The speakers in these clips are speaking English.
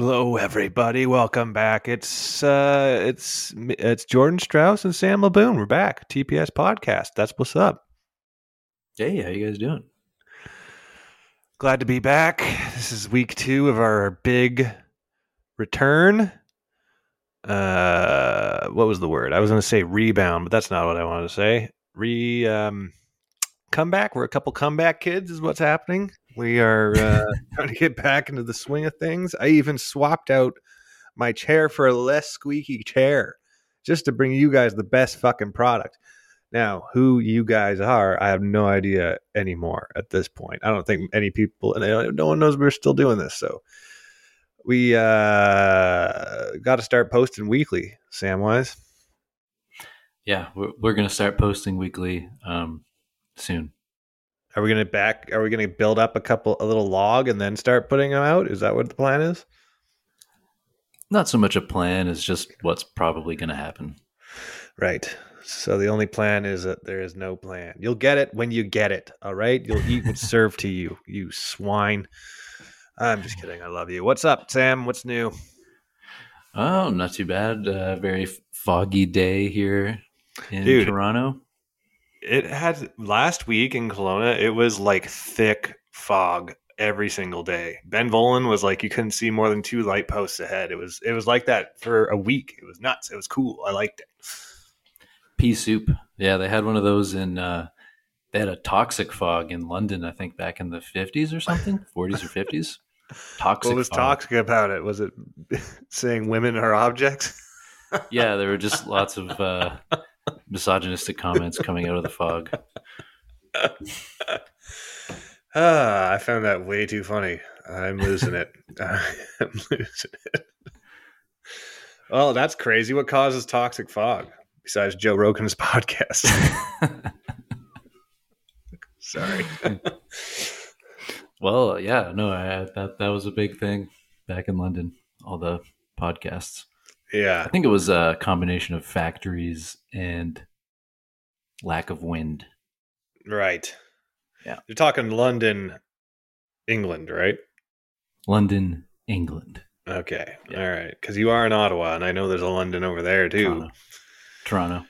Hello, everybody. Welcome back. It's uh, it's it's Jordan Strauss and Sam Laboon. We're back. TPS podcast. That's what's up. Hey, how you guys doing? Glad to be back. This is week two of our big return. Uh, what was the word? I was going to say rebound, but that's not what I wanted to say. Re um, comeback. We're a couple comeback kids, is what's happening. We are uh, trying to get back into the swing of things. I even swapped out my chair for a less squeaky chair just to bring you guys the best fucking product. Now, who you guys are, I have no idea anymore at this point. I don't think any people, and no one knows we're still doing this. So we uh, got to start posting weekly, Samwise. Yeah, we're, we're going to start posting weekly um, soon. Are we going to back? Are we going to build up a couple, a little log, and then start putting them out? Is that what the plan is? Not so much a plan as just what's probably going to happen. Right. So the only plan is that there is no plan. You'll get it when you get it. All right. You'll eat what's served to you, you swine. I'm just kidding. I love you. What's up, Sam? What's new? Oh, not too bad. Uh, very foggy day here in Dude. Toronto. It had last week in Kelowna. It was like thick fog every single day. Ben Volan was like you couldn't see more than two light posts ahead. It was it was like that for a week. It was nuts. It was cool. I liked it. Pea soup. Yeah, they had one of those in. Uh, they had a toxic fog in London, I think, back in the fifties or something, forties or fifties. Toxic. What was fog. toxic about it? Was it saying women are objects? Yeah, there were just lots of uh, misogynistic comments coming out of the fog. Ah, I found that way too funny. I'm losing it. I'm losing it. Well, that's crazy. What causes toxic fog besides Joe Rogan's podcast? Sorry. Well, yeah, no, I, that that was a big thing back in London. All the podcasts. Yeah. I think it was a combination of factories and lack of wind. Right. Yeah. You're talking London, England, right? London, England, Okay. Yeah. All right. Because you are in Ottawa, and I know there's a London over there too. Toronto. Toronto.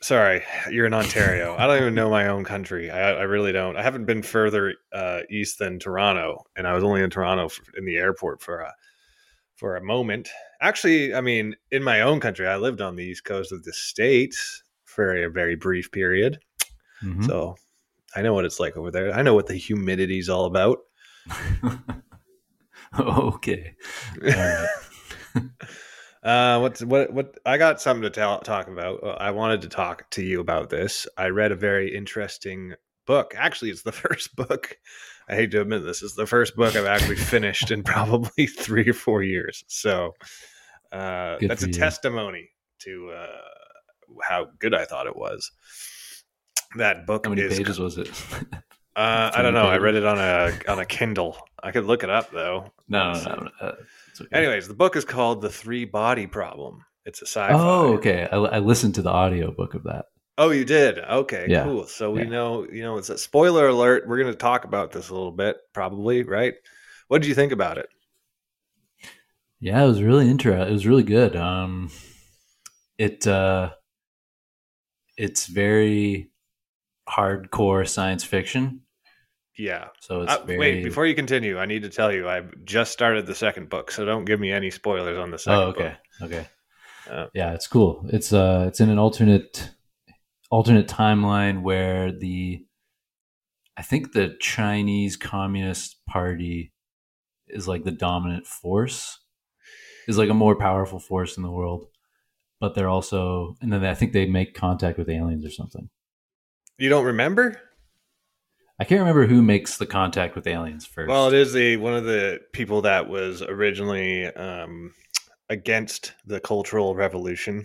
Sorry, you're in Ontario. I don't even know my own country. I, I really don't. I haven't been further uh, east than Toronto, and I was only in Toronto f in the airport for a for a moment. Actually, I mean, in my own country, I lived on the east coast of the states for a very brief period, Mhm. so I know what it's like over there. I know what the humidity's all about. okay. Uh, what's what what I got something to tell, talk about. Uh, I wanted to talk to you about this. I read a very interesting book. Actually, it's the first book. I hate to admit this is the first book I've actually finished in probably three or four years. So uh, that's a you. testimony to uh, how good I thought it was. That book How many is. pages was it? Uh, I don't know. I read it on a on a Kindle. I could look it up though. no, no, no. Uh, okay. Anyways, the book is called The Three Body Problem. It's a sci-fi. Oh, okay. I, I listened to the audiobook of that. Oh, you did. Okay, Yeah. cool. So we Yeah. know, you know, it's a spoiler alert. We're going to talk about this a little bit, probably, right? What did you think about it? Yeah, it was really interesting. It was really good. Um, it uh, it's very hardcore science fiction. Yeah. So it's Uh, very. Wait, before you continue, I need to tell you I just started the second book, so don't give me any spoilers on the second oh, okay, book. okay. Oh. Yeah, it's cool. It's uh, it's in an alternate alternate timeline where the I think the Chinese Communist Party is like the dominant force, is like a more powerful force in the world. But they're also, and then I think they make contact with aliens or something. You don't remember? I can't remember who makes the contact with aliens first. Well, it is the one of the people that was originally um, against the Cultural Revolution.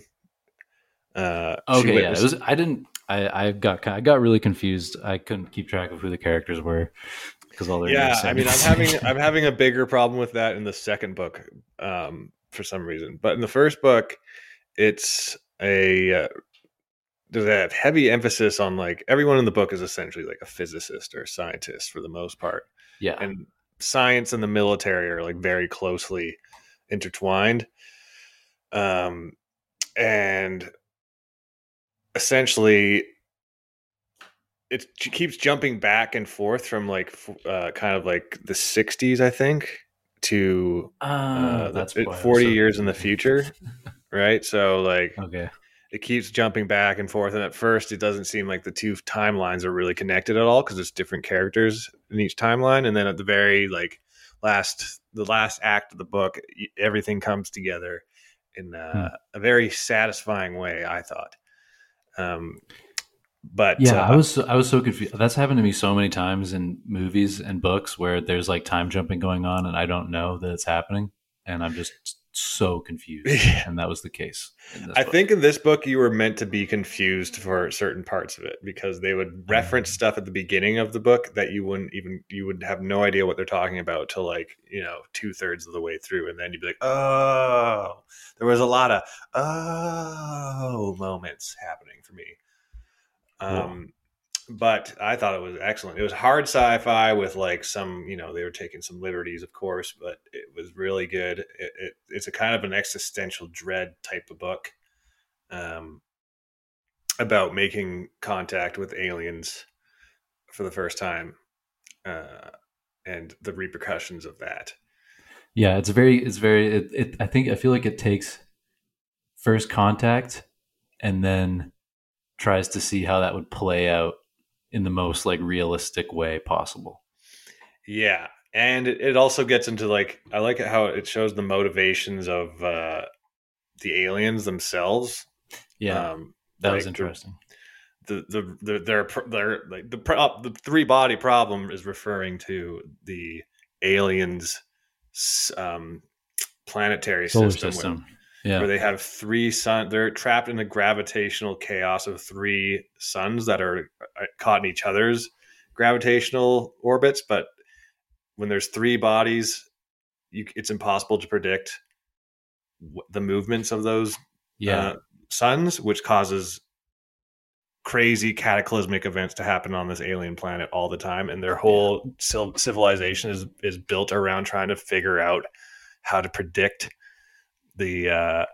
Uh, okay, yeah, it was. I didn't. I, I got I got really confused. I couldn't keep track of who the characters were because all their yeah i mean i'm having i'm having a bigger problem with that in the second book um for some reason but in the first book it's a uh, there's a heavy emphasis on like everyone in the book is essentially like a physicist or a scientist for the most part yeah, and science and the military are like very closely intertwined. Um, and essentially, it keeps jumping back and forth from like uh, kind of like the 60s, I think, to Uh, uh, that's the- why I was 40 so years in the future, right? So, like, okay. it keeps jumping back and forth. And at first, it doesn't seem like the two timelines are really connected at all because it's different characters in each timeline. And then at the very like last, the last act of the book, everything comes together in uh, Hmm. a very satisfying way. I thought. Um, but Yeah, uh, I was I was so confused. That's happened to me so many times in movies and books where there's like time jumping going on and I don't know that it's happening and I'm just so confused. Yeah. And that was the case. I book. think in this book you were meant to be confused for certain parts of it because they would reference Mm. stuff at the beginning of the book that you wouldn't even you would have no idea what they're talking about till like you know two thirds of the way through, and then you'd be like, oh, there was a lot of oh moments happening for me. Um, but I thought it was excellent. It was hard sci-fi with like some, you know, they were taking some liberties, of course, but it was really good. It, it, it's a kind of an existential dread type of book um, about making contact with aliens for the first time uh, and the repercussions of that. Yeah, it's very it's very it, it I think I feel like it takes first contact and then tries to see how that would play out in the most like realistic way possible. Yeah, and it, it also gets into like I like it how it shows the motivations of uh, the aliens themselves. Yeah, um, that like was interesting. the the the their their like the pro- the three body problem is referring to the aliens um planetary Solar system, system. Where, yeah. where they have three sun they're trapped in the gravitational chaos of three suns that are uh, caught in each other's gravitational orbits but when there's three bodies you, it's impossible to predict the movements of those yeah. uh, suns, which causes crazy cataclysmic events to happen on this alien planet all the time. And their whole civilization is is built around trying to figure out how to predict the uh,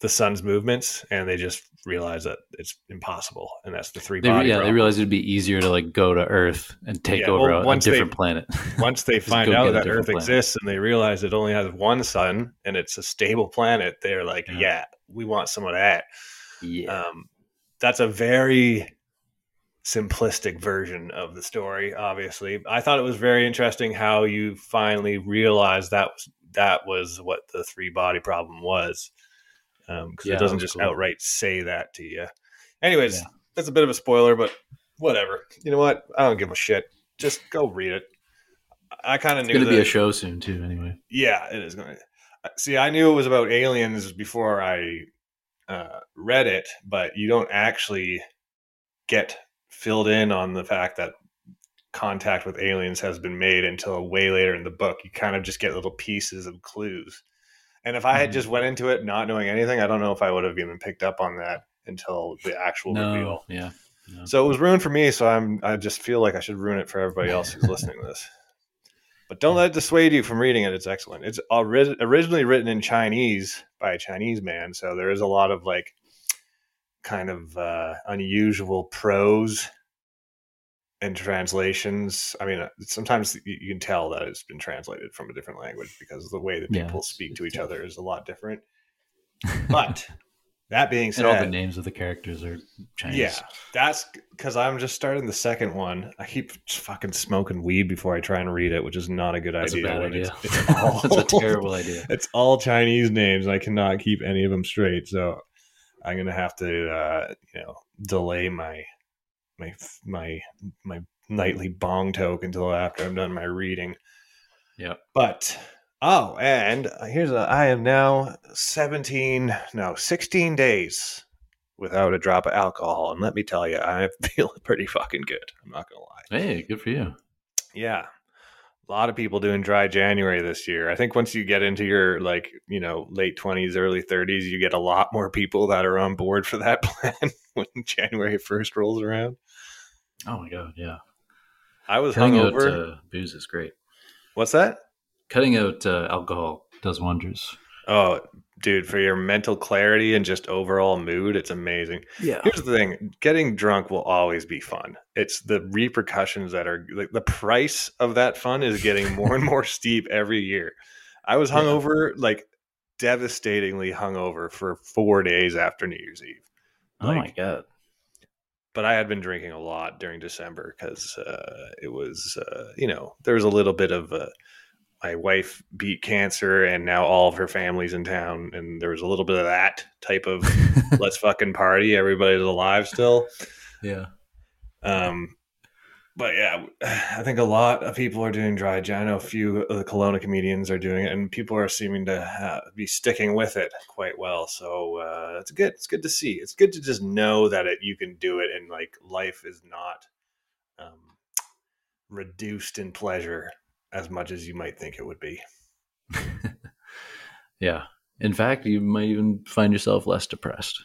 the sun's movements, and they just realize that it's impossible, and that's the three They, body. yeah, they realize it'd be easier to like go to Earth and take Yeah, over well, a, a once they- different planet. once they find out that Earth planet. exists and they realize it only has one sun and it's a stable planet, they're like, Yeah. yeah, we want some of that. yeah, um, that's a very simplistic version of the story obviously i thought it was very interesting how you finally realized that was that was what the three body problem was Um, because Yeah, it doesn't just cool. outright say that to you anyways Yeah. that's a bit of a spoiler but whatever you know what i don't give a shit just go read it i kind of knew. it's going to be a show soon too. Anyway, yeah, it is going to. See, I knew it was about aliens before I uh, read it, but you don't actually get filled in on the fact that contact with aliens has been made until way later in the book. You kind of just get little pieces of clues. And if I had Mhm. just went into it not knowing anything, I don't know if I would have even picked up on that until the actual no, reveal. yeah, no. So it was ruined for me. So I'm I just feel like I should ruin it for everybody else who's listening to this. But don't let it dissuade you from reading it. It's excellent. It's ori- originally written in Chinese by a Chinese man, so there is a lot of like kind of uh, unusual prose and translations. I mean, uh, sometimes you, you can tell that it's been translated from a different language because the way that people it's- speak to each tough. other is a lot different. But that being and all the names of the characters are Chinese. yeah, that's because I'm just starting the second one. I keep fucking smoking weed before I try and read it, which is not a good that's idea. a idea. It's, it's all, that's a terrible idea. It's all Chinese names, and I cannot keep any of them straight. So I'm gonna have to, uh, you know, delay my my my my nightly bong toke until after I'm done my reading. Yep. But oh, and here's a I am now 17, no, 16 days without a drop of alcohol, and let me tell you, I feel pretty fucking good. I'm not gonna lie. Hey, good for you. Yeah. A lot of people doing dry January this year. I think once you get into your like, you know, late 20s, early 30s, you get a lot more people that are on board for that plan when January 1st rolls around. Oh my god, yeah. I was Cutting out uh, booze is great. What's that? Cutting out uh, alcohol does wonders. Oh, dude, for your mental clarity and just overall mood, it's amazing. Yeah. Here's the thing getting drunk will always be fun. It's the repercussions that are like the price of that fun is getting more and more steep every year. I was Yeah. hungover, like devastatingly hungover for four days after New Year's Eve. oh my god. But I had been drinking a lot during December because uh, it was, uh, you know, there was a little bit of uh, my wife beat cancer and now all of her family's in town. And there was a little bit of that type of let's fucking party. Everybody's alive still. yeah. Um, but yeah, I think a lot of people are doing dry Jan. I know a few of the Kelowna comedians are doing it, and people are seeming to be sticking with it quite well. So uh, it's good. It's good to see. It's good to just know that it, you can do it, and like life is not um, reduced in pleasure as much as you might think it would be. Yeah. In fact, you might even find yourself less depressed.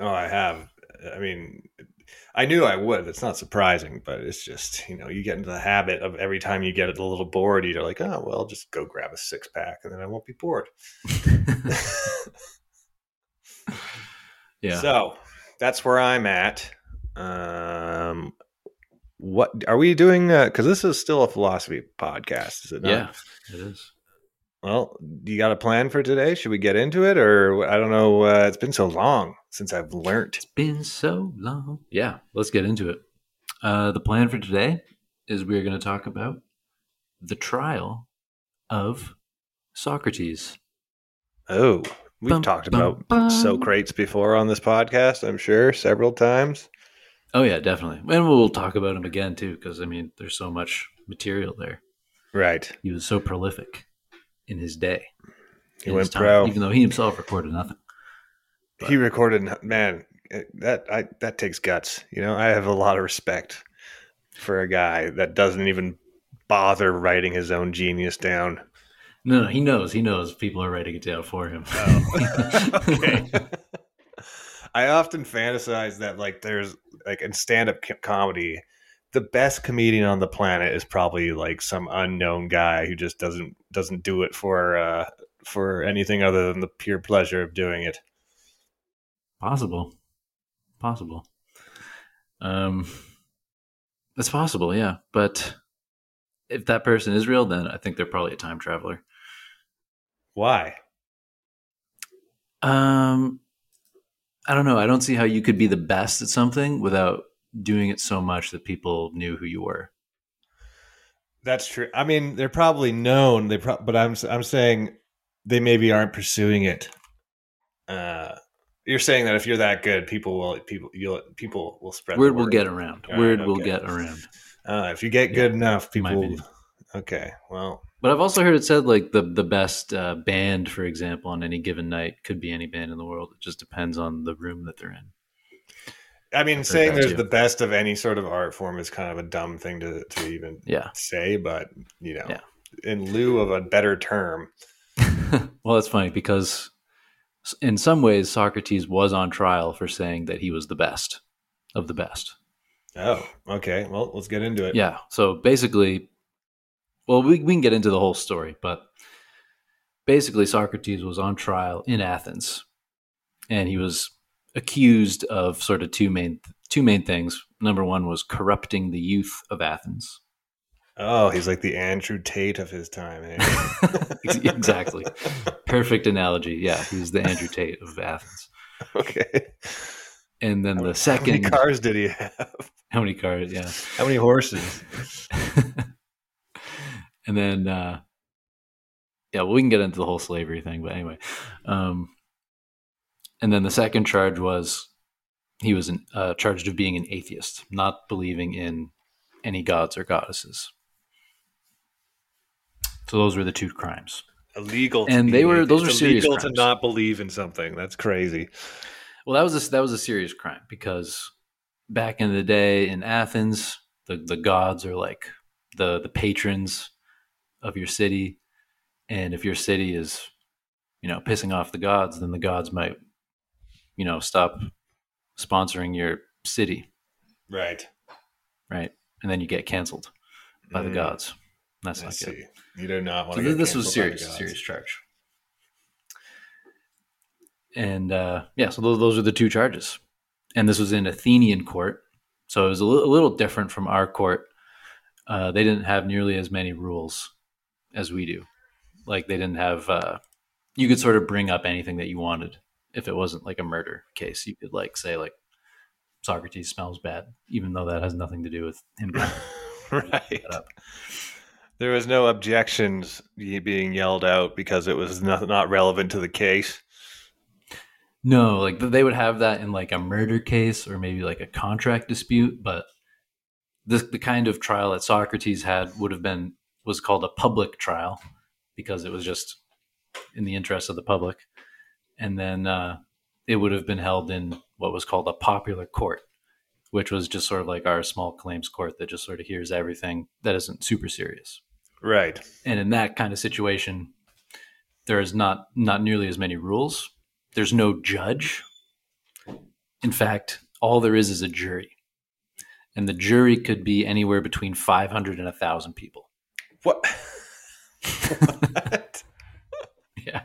Oh, I have. I mean, I knew I would. It's not surprising, but it's just, you know, you get into the habit of every time you get a little bored, you're like, oh, well, just go grab a six pack and then I won't be bored. Yeah. So that's where I'm at. Um, what are we doing? Because this is still a philosophy podcast, is it not? yeah. It is. Well, you got a plan for today? Should we get into it, or I don't know? Uh, it's been so long since I've learned. It's been so long. Yeah. Let's get into it. Uh, the plan for today is we're going to talk about the trial of Socrates. Oh, we've Bum, talked bum, about bum. Socrates before on this podcast, I'm sure, several times. Oh yeah, definitely. And we'll talk about him again too, because I mean, there's so much material there. Right. He was so prolific in his day. He went time, pro. even though he himself recorded nothing. He recorded, man, that I that takes guts. You know, I have a lot of respect for a guy that doesn't even bother writing his own genius down. No, no, he knows. He knows people are writing it down for him. Oh, okay. I often fantasize that like there's like in stand-up comedy, the best comedian on the planet is probably like some unknown guy who just doesn't doesn't do it for uh for anything other than the pure pleasure of doing it. Possible. Possible. Um it's possible, yeah. But if that person is real, then I think they're probably a time traveler. Why? Um I don't know. I don't see how you could be the best at something without doing it so much that people knew who you were. That's true. I mean, they're probably known. They, pro- but I'm I'm saying they maybe aren't pursuing it. Uh, you're saying that if you're that good, people will people you'll people will spread. the Word will get around. All Word right, will okay. get around. Uh, if you get good enough, people. opinion. Okay, well, But I've also heard it said like the the best uh, band, for example, on any given night could be any band in the world. It just depends on the room that they're in. I mean, heard saying there's too. the best of any sort of art form is kind of a dumb thing to to even Yeah. say, but you know, Yeah. in lieu of a better term, well, that's funny because in some ways Socrates was on trial for saying that he was the best of the best. oh, okay, well, let's get into it. Yeah. So basically, well, we, we can get into the whole story, but basically, Socrates was on trial in Athens, and he was accused of sort of two main two main things. Number one was corrupting the youth of Athens. Oh, he's like the Andrew Tate of his time. eh? exactly. Perfect analogy. Yeah, he's the Andrew Tate of Athens. okay. And then How the many second, cars did he have? how many cars? Yeah. How many horses? and then uh yeah well, we can get into the whole slavery thing but anyway um and then the second charge was he was an, uh, charged of being an atheist not believing in any gods or goddesses so those were the two crimes Illegal, to And be they were- those were serious illegal to crimes. not believe in something. That's crazy. well that was a, that was a serious crime because back in the day in athens the, the gods are like the the patrons of your city and if your city is you know pissing off the gods then the gods might you know stop sponsoring your city Right. right and then you get canceled by the Mm, gods that's I not see. good You do not want so to. this was serious serious charge and uh, yeah, so those, those are the two charges. And this was in Athenian court, so it was a li- a little different from our court. Uh, they didn't have nearly as many rules as we do. Like they didn't have. Uh, you could sort of bring up anything that you wanted if it wasn't like a murder case. You could like say like Socrates smells bad, even though that has nothing to do with him. right. There was no objections being yelled out because it was not, not relevant to the case. No, like they would have that in like a murder case or maybe like a contract dispute, but this the kind of trial that Socrates had would have been was called a public trial because it was just in the interest of the public, and then uh, it would have been held in what was called a popular court, which was just sort of like our small claims court that just sort of hears everything that isn't super serious. Right. And in that kind of situation, there is not not nearly as many rules. There's no judge. In fact, all there is is a jury. And the jury could be anywhere between 500 and 1,000 people. What? what? Yeah.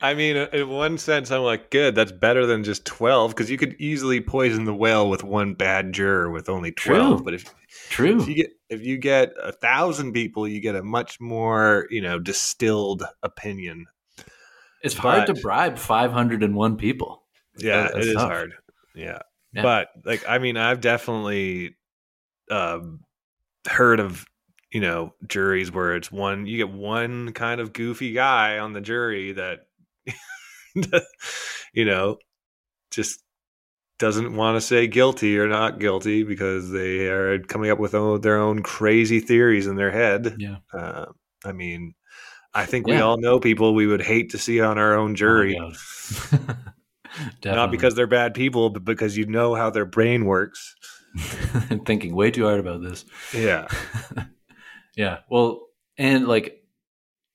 I mean, uh, in one sense, I'm like, good. That's better than just twelve because you could easily poison the well with one bad juror with only twelve. True. But if, True. if you get if you get a thousand people, you get a much more you know distilled opinion. It's hard to bribe 501 people. Yeah, That's it is tough. hard. Yeah. Yeah. but like, I mean, I've definitely um, heard of you know juries where it's one you get one kind of goofy guy on the jury that you know just doesn't want to say guilty or not guilty because they are coming up with their own crazy theories in their head. Yeah. Uh, I mean, I think we all know people we would hate to see on our own jury. Oh. Not because they're bad people, but because you know how their brain works. I'm thinking way too hard about this. Yeah. yeah. Well, and like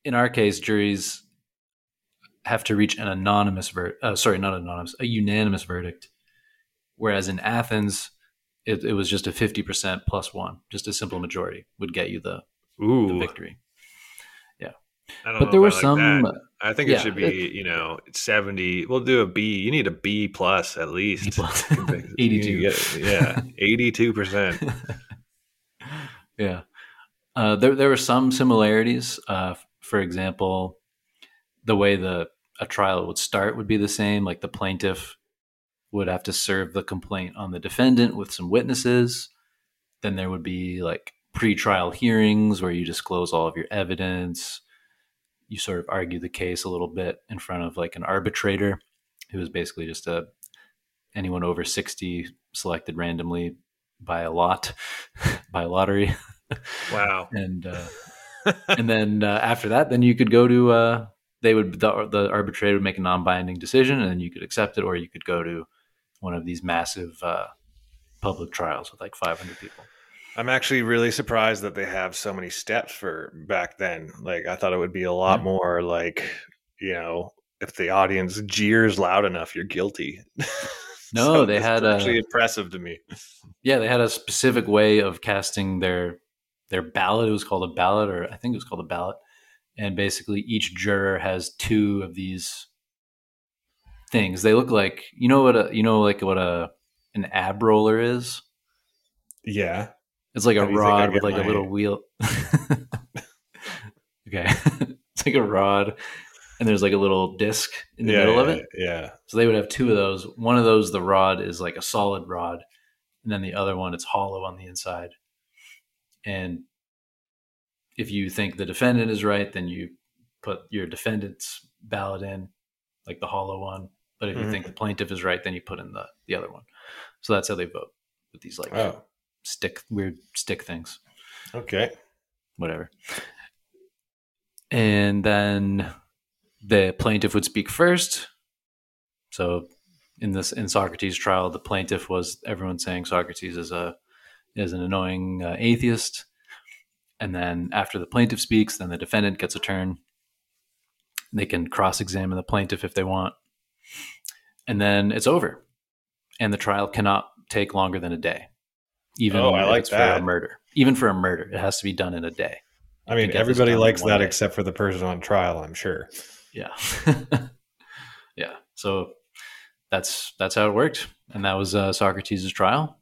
in our case, juries have to reach an anonymous verdict. Uh, sorry, not anonymous, a unanimous verdict. Whereas in Athens, it, it was just a 50% plus one, just a simple majority would get you the, the victory. I don't But know there were like some, that. I think it yeah, should be, it- you know, 70. We'll do a B. You need a B plus at least. B plus. 82. get- yeah. 82%. yeah. Uh, there, there were some similarities. Uh, for example, the way the a trial would start would be the same. Like the plaintiff would have to serve the complaint on the defendant with some witnesses. Then there would be like pre-trial hearings where you disclose all of your evidence. You sort of argue the case a little bit in front of like an arbitrator, who is basically just a anyone over sixty selected randomly by a lot, by lottery Wow. and uh, and then uh, after that, then you could go to uh, they would the, the arbitrator would make a non-binding decision, and then you could accept it, or you could go to one of these massive uh, public trials with like 500 people. I'm actually really surprised that they have so many steps for back then. Like, I thought it would be a lot Yeah. more like, you know, if the audience jeers loud enough, you're guilty. No, they it's had a- actually impressive to me. Yeah, they had a specific way of casting their their ballot. It was called a ballot, or I think it was called a ballot. And basically, each juror has two of these things. They look like you know what a you know like what a an ab roller is. Yeah. It's like a How do you think I rod with like a little wheel. okay. it's like a rod and there's like a little disc in the yeah, middle of it. Yeah. So they would have two of those. One of those, the rod is like a solid rod, and then the other one, it's hollow on the inside. And if you think the defendant is right, then you put your defendant's ballot in, like the hollow one. But if you Mhm. think the plaintiff is right, then you put in the the other one. So that's how they vote with these like Oh, stick weird stick things okay. whatever. And then the plaintiff would speak first. So in this in Socrates' trial, the plaintiff was everyone saying Socrates is a is an annoying uh, atheist. And then after the plaintiff speaks, then the defendant gets a turn. They can cross-examine the plaintiff if they want, and then it's over. And the trial cannot take longer than a day, even Oh, I like it's for a murder. Even for a murder, it has to be done in a day. I mean, everybody likes that day. except for the person on trial, I'm sure. Yeah. yeah. So that's that's how it worked, and that was uh, Socrates' trial,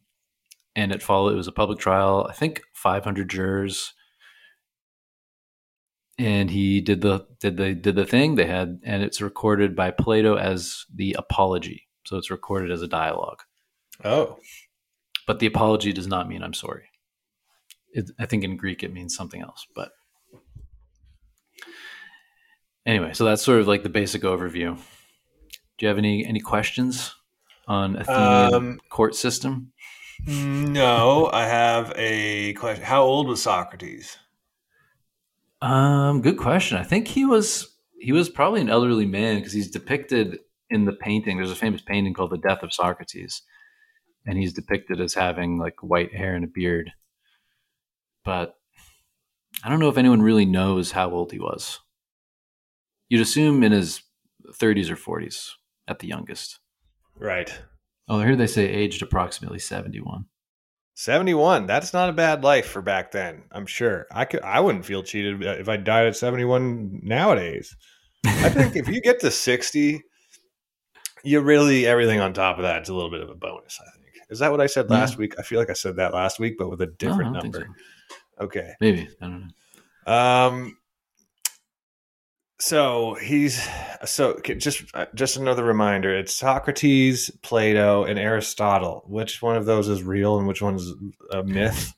and it followed. It was a public trial. I think 500 jurors, and he did the did the did the thing. They had, and it's recorded by Plato as the apology. So it's recorded as a dialogue. Oh, but the apology does not mean I'm sorry. It, I think in Greek it means something else, but anyway, so that's sort of like the basic overview. Do you have any any questions on Athenian um, court system? No, I have a question. How old was Socrates? Um, good question. I think he was he was probably an elderly man because he's depicted in the painting. There's a famous painting called "The Death of Socrates," and he's depicted as having like white hair and a beard. But I don't know if anyone really knows how old he was. You'd assume in his 30s or 40s at the youngest. Right. Oh, here they say aged approximately 71. 71. That's not a bad life for back then, I'm sure. I could I wouldn't feel cheated if I died at 71 nowadays. I think if you get to 60, you really everything on top of that is a little bit of a bonus, I think. Is that what I said last yeah. week? I feel like I said that last week, but with a different number. So. Okay. Maybe. I don't know. Um so he's so just uh, just another reminder. It's socrates plato and aristotle. Which one of those is real and which one's a myth?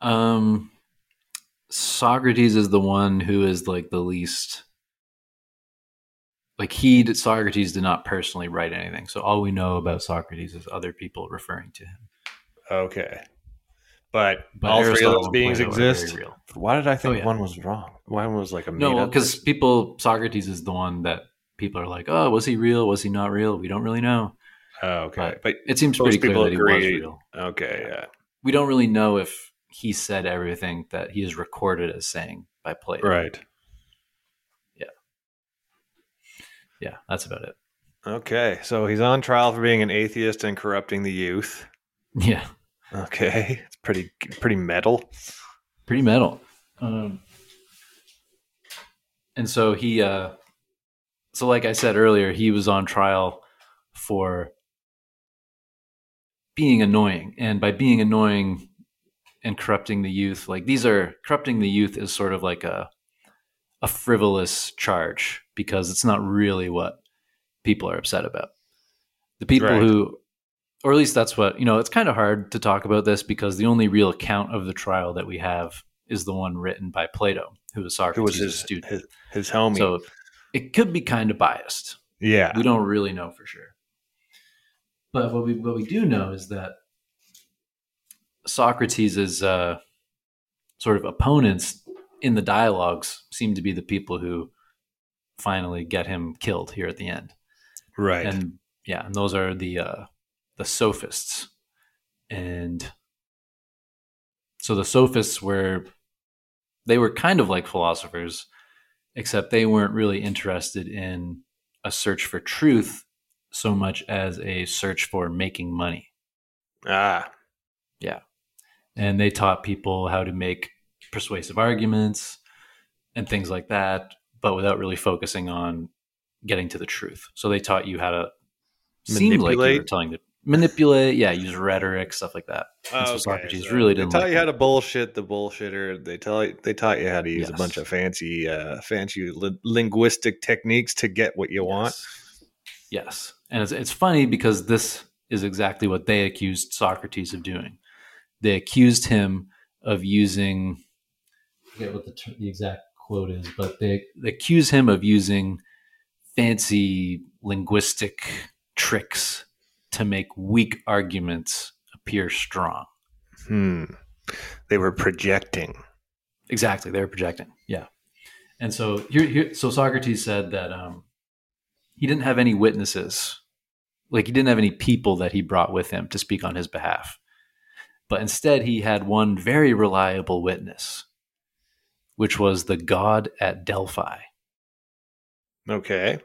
Um socrates is the one who is like the least like he did, socrates did not personally write anything. So all we know about socrates is other people referring to him. Okay but, but all Aristotle three of those beings exist. Why did I think oh, yeah. one was wrong? One was like a no, because people Socrates is the one that people are like, oh, was he real? Was he not real? We don't really know. Oh, okay, but, but it seems pretty clear that he was real. Okay, yeah. We don't really know if he said everything that he is recorded as saying by Plato. Right. Yeah. Yeah, that's about it. Okay, so he's on trial for being an atheist and corrupting the youth. Yeah. Okay, it's pretty pretty metal. Pretty metal. Um, and so he, uh, so like I said earlier, he was on trial for being annoying, and by being annoying and corrupting the youth, like these are corrupting the youth is sort of like a a frivolous charge because it's not really what people are upset about. The people right. who or at least that's what you know it's kind of hard to talk about this because the only real account of the trial that we have is the one written by plato who was socrates his student. his, his homie. So it could be kind of biased. Yeah. We don't really know for sure. But what we what we do know is that socrates' uh, sort of opponents in the dialogues seem to be the people who finally get him killed here at the end. Right. And yeah and those are the uh, the sophists. And so the sophists were they were kind of like philosophers, except they weren't really interested in a search for truth so much as a search for making money. Ah. Yeah. And they taught people how to make persuasive arguments and things like that, but without really focusing on getting to the truth. So they taught you how to seem like you were telling the manipulate, yeah, use rhetoric, stuff like that. So Socrates so really didn't. They taught like you how to bullshit the bullshitter. They tell you, they taught you how to use yes. a bunch of fancy, uh, fancy li- linguistic techniques to get what you yes. want. Yes, and it's it's funny because this is exactly what they accused Socrates of doing. They accused him of using. I forget what the, the exact quote is, but they, they accuse him of using fancy linguistic tricks to make weak arguments appear strong. Hmm. They were projecting. Exactly, they were projecting. Yeah. And so here, here so Socrates said that um, he didn't have any witnesses, like he didn't have any people that he brought with him to speak on his behalf, but instead he had one very reliable witness, which was the god at Delphi. Okay.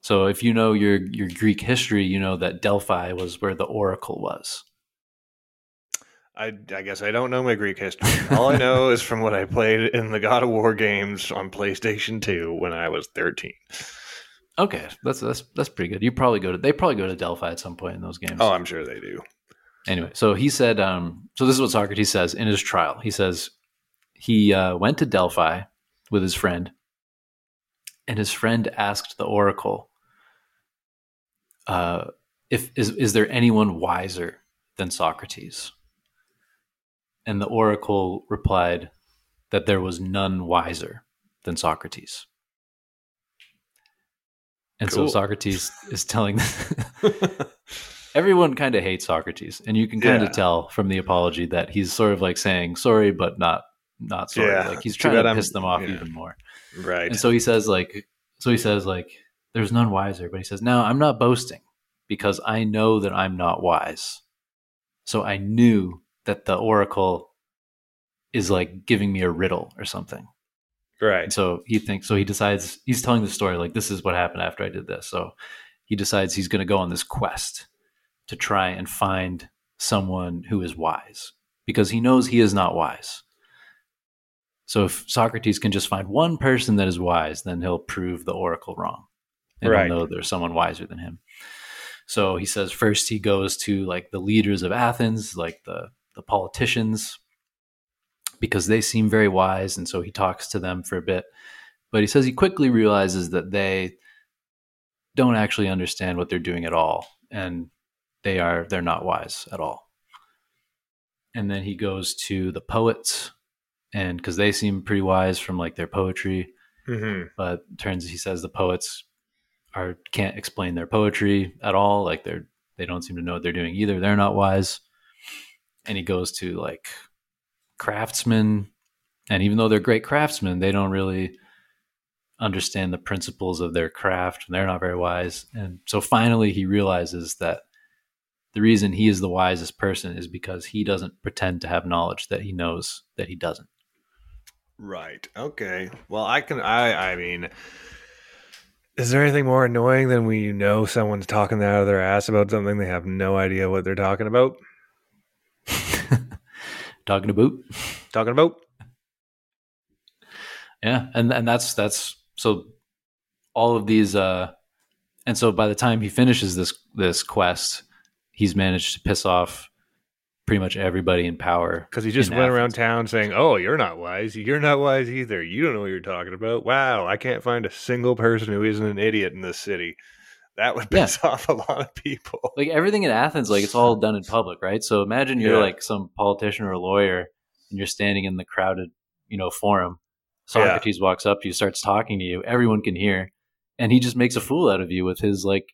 So if you know your your Greek history, you know that Delphi was where the oracle was. I, I guess I don't know my Greek history. All I know is from what I played in the God of War games on PlayStation 2 when I was 13. Okay, that's that's that's pretty good. You probably go to they probably go to Delphi at some point in those games. Oh, I'm sure they do. Anyway, so he said, um, so this is what Socrates says in his trial. He says he uh, went to Delphi with his friend, and his friend asked the oracle, uh, "If is is there anyone wiser than Socrates?" And the oracle replied that there was none wiser than Socrates. And Cool. so Socrates is telling everyone kind of hates Socrates, and you can kind Yeah. of tell from the apology that he's sort of like saying sorry, but not not sorry. Yeah. Like he's trying to I'm- piss them off yeah. even more. Right. And so he says like so he says like there's none wiser, but he says now I'm not boasting because I know that I'm not wise. So I knew that the oracle is like giving me a riddle or something. right. And so he thinks, so he decides, he's telling the story like, this is what happened after I did this. So he decides he's going to go on this quest to try and find someone who is wise because he knows he is not wise. So if Socrates can just find one person that is wise, then he'll prove the oracle wrong. And Right. he'll know there's someone wiser than him. So he says first he goes to like the leaders of Athens, like the the politicians, because they seem very wise, and so he talks to them for a bit. But he says he quickly realizes that they don't actually understand what they're doing at all, and they are they're not wise at all. And then he goes to the poets, and because they seem pretty wise from like their poetry, hmm but turns he says the poets are can't explain their poetry at all like they're they don't seem to know what they're doing either they're not wise. And he goes to like craftsmen and even though they're great craftsmen they don't really understand the principles of their craft and they're not very wise. And so finally he realizes that the reason he is the wisest person is because he doesn't pretend to have knowledge that he knows that he doesn't Right. Okay. Well, I can. I. I mean, is there anything more annoying than when you know someone's talking out of their ass about something they have no idea what they're talking about? talking about Talking about? Yeah, and and that's that's so all of these uh and so by the time he finishes this this quest, he's managed to piss off pretty much everybody in power. Because he just went around town saying, "Oh, you're not wise. You're not wise either. You don't know what you're talking about." Wow, I can't find a single person who isn't an idiot in this city. That would Yeah. piss off a lot of people. Like everything in Athens, like it's all done in public, right? So imagine you're Yeah. like some politician or a lawyer and you're standing in the crowded, you know, forum. Socrates walks up to you, starts talking to you, everyone can hear, and he just makes a fool out of you with his like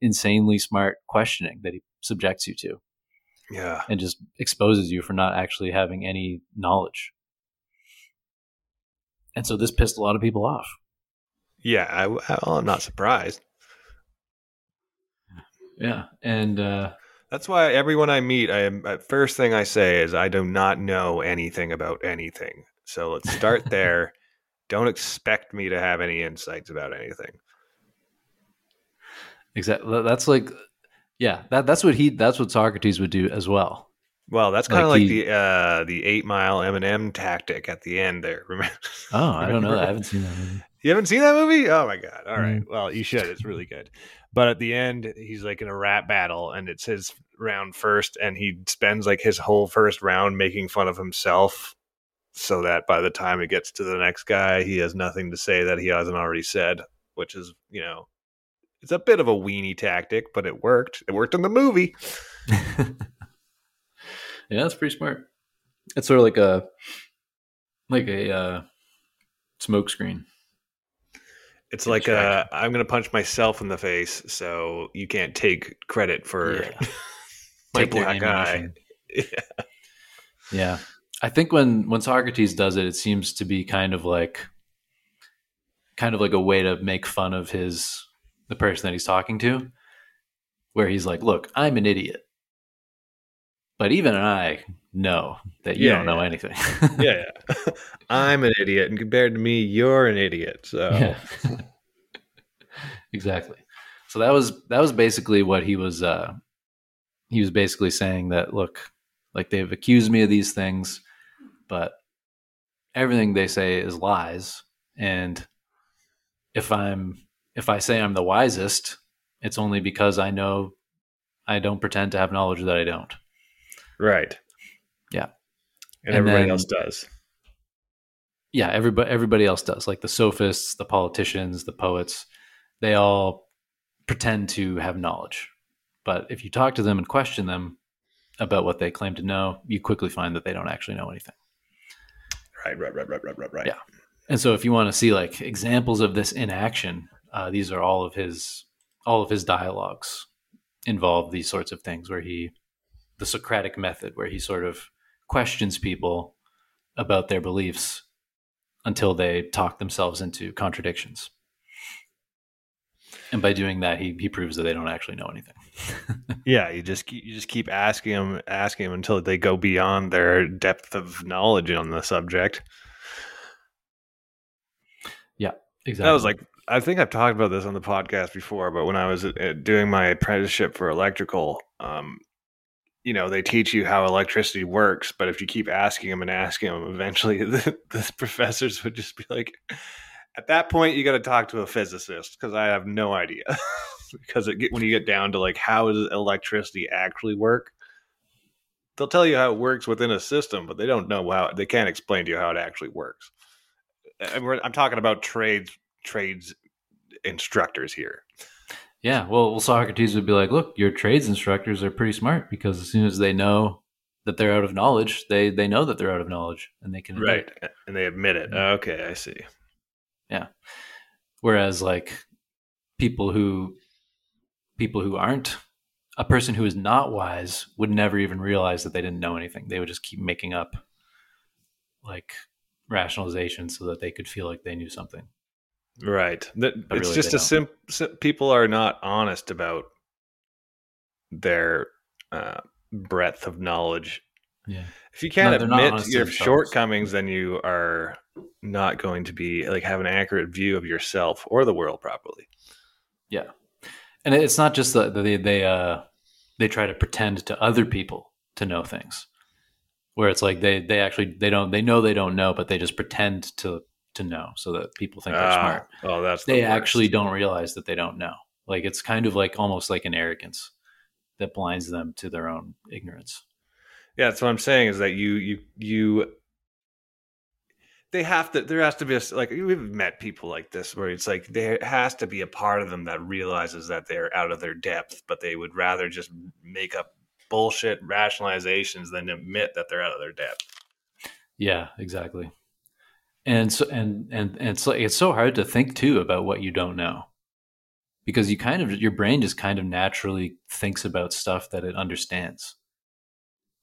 insanely smart questioning that he subjects you to. Yeah. and just exposes you for not actually having any knowledge. And so this pissed a lot of people off. Yeah. I, I'm not surprised. Yeah. And uh, That's why everyone I meet, I am uh, first thing I say is I do not know anything about anything. So let's start there. Don't expect me to have any insights about anything. exactly that's like yeah, that that's what he that's what Socrates would do as well. Well, that's kind of Like like, he- the uh, the eight mile Eminem tactic at the end there. Remember? Oh, I don't know. I haven't seen that movie. You haven't seen that movie? Oh my god! All right. Mm. Well, you should. It's really good. But at the end, he's like in a rap battle, and it's his round first, and he spends like his whole first round making fun of himself, so that by the time it gets to the next guy, he has nothing to say that he hasn't already said. Which is, you know, it's a bit of a weenie tactic, but it worked. It worked in the movie. yeah, that's pretty smart. It's sort of like a like a uh, smoke screen. It's like uh, I'm gonna punch myself in the face, so you can't take credit for Yeah. my Take black eye. Yeah. Yeah. I think when when Socrates does it, it seems to be kind of like kind of like a way to make fun of his the person that he's talking to, where he's like, "Look, I'm an idiot, but even I know that you Yeah, don't know yeah. anything." yeah, yeah. I'm an idiot, and compared to me, you're an idiot. So Yeah. exactly. So that was that was basically what he was uh he was basically saying that look, like they've accused me of these things, but everything they say is lies and if I'm if I say I'm the wisest, it's only because I know I don't pretend to have knowledge that I don't. Right. Yeah. And, And everybody then- else does. Yeah, everybody everybody else does. Like the sophists, the politicians, the poets, they all pretend to have knowledge. But if you talk to them and question them about what they claim to know, you quickly find that they don't actually know anything. Right, right, right, right, right, right, right. Yeah. And so if you want to see like examples of this in action, uh, these are all of his all of his dialogues involve these sorts of things where he the Socratic method where he sort of questions people about their beliefs until they talk themselves into contradictions. And by doing that, he, he proves that they don't actually know anything. Yeah, you just keep, you just keep asking them, asking them until they go beyond their depth of knowledge on the subject. Yeah, exactly. That was like I think I've talked about this on the podcast before, but when I was uh, doing my apprenticeship for electrical, um, you know, they teach you how electricity works, but if you keep asking them and asking them, eventually the, the professors would just be like, "At that point, you got to talk to a physicist because I have no idea." because get- when you get down to like how does electricity actually work, they'll tell you how it works within a system, but they don't know how they can't explain to you how it actually works. I'm talking about trades trades instructors here. Yeah, well, well, Socrates would be like, "Look, your trades instructors are pretty smart because as soon as they know that they're out of knowledge, they they know that they're out of knowledge and they can right it. And they admit it. Mm-hmm. Oh, okay, I see. Yeah. Whereas, like people who people who aren't a person who is not wise would never even realize that they didn't know anything. They would just keep making up like rationalizations so that they could feel like they knew something. Right. That, But it's really just a simple. sim. People are not honest about their uh, breadth of knowledge. Yeah. If you can't No, admit your shortcomings, then you are not going to be like have an accurate view of yourself or the world properly. Yeah, and it's not just that they they uh they try to pretend to other people to know things, where it's like they they actually they don't they know they don't know, but they just pretend to to know so that people think they're Ah, smart. Oh, that's They worst. actually don't realize that they don't know. Like it's kind of like almost like an arrogance that blinds them to their own ignorance. Yeah, that's what I'm saying is that you you you they have to there has to be a like we've met people like this where it's like there has to be a part of them that realizes that they're out of their depth, but they would rather just make up bullshit rationalizations than admit that they're out of their depth. Yeah, exactly. And so and and, and it's like it's so hard to think too about what you don't know. Because you kind of your brain just kind of naturally thinks about stuff that it understands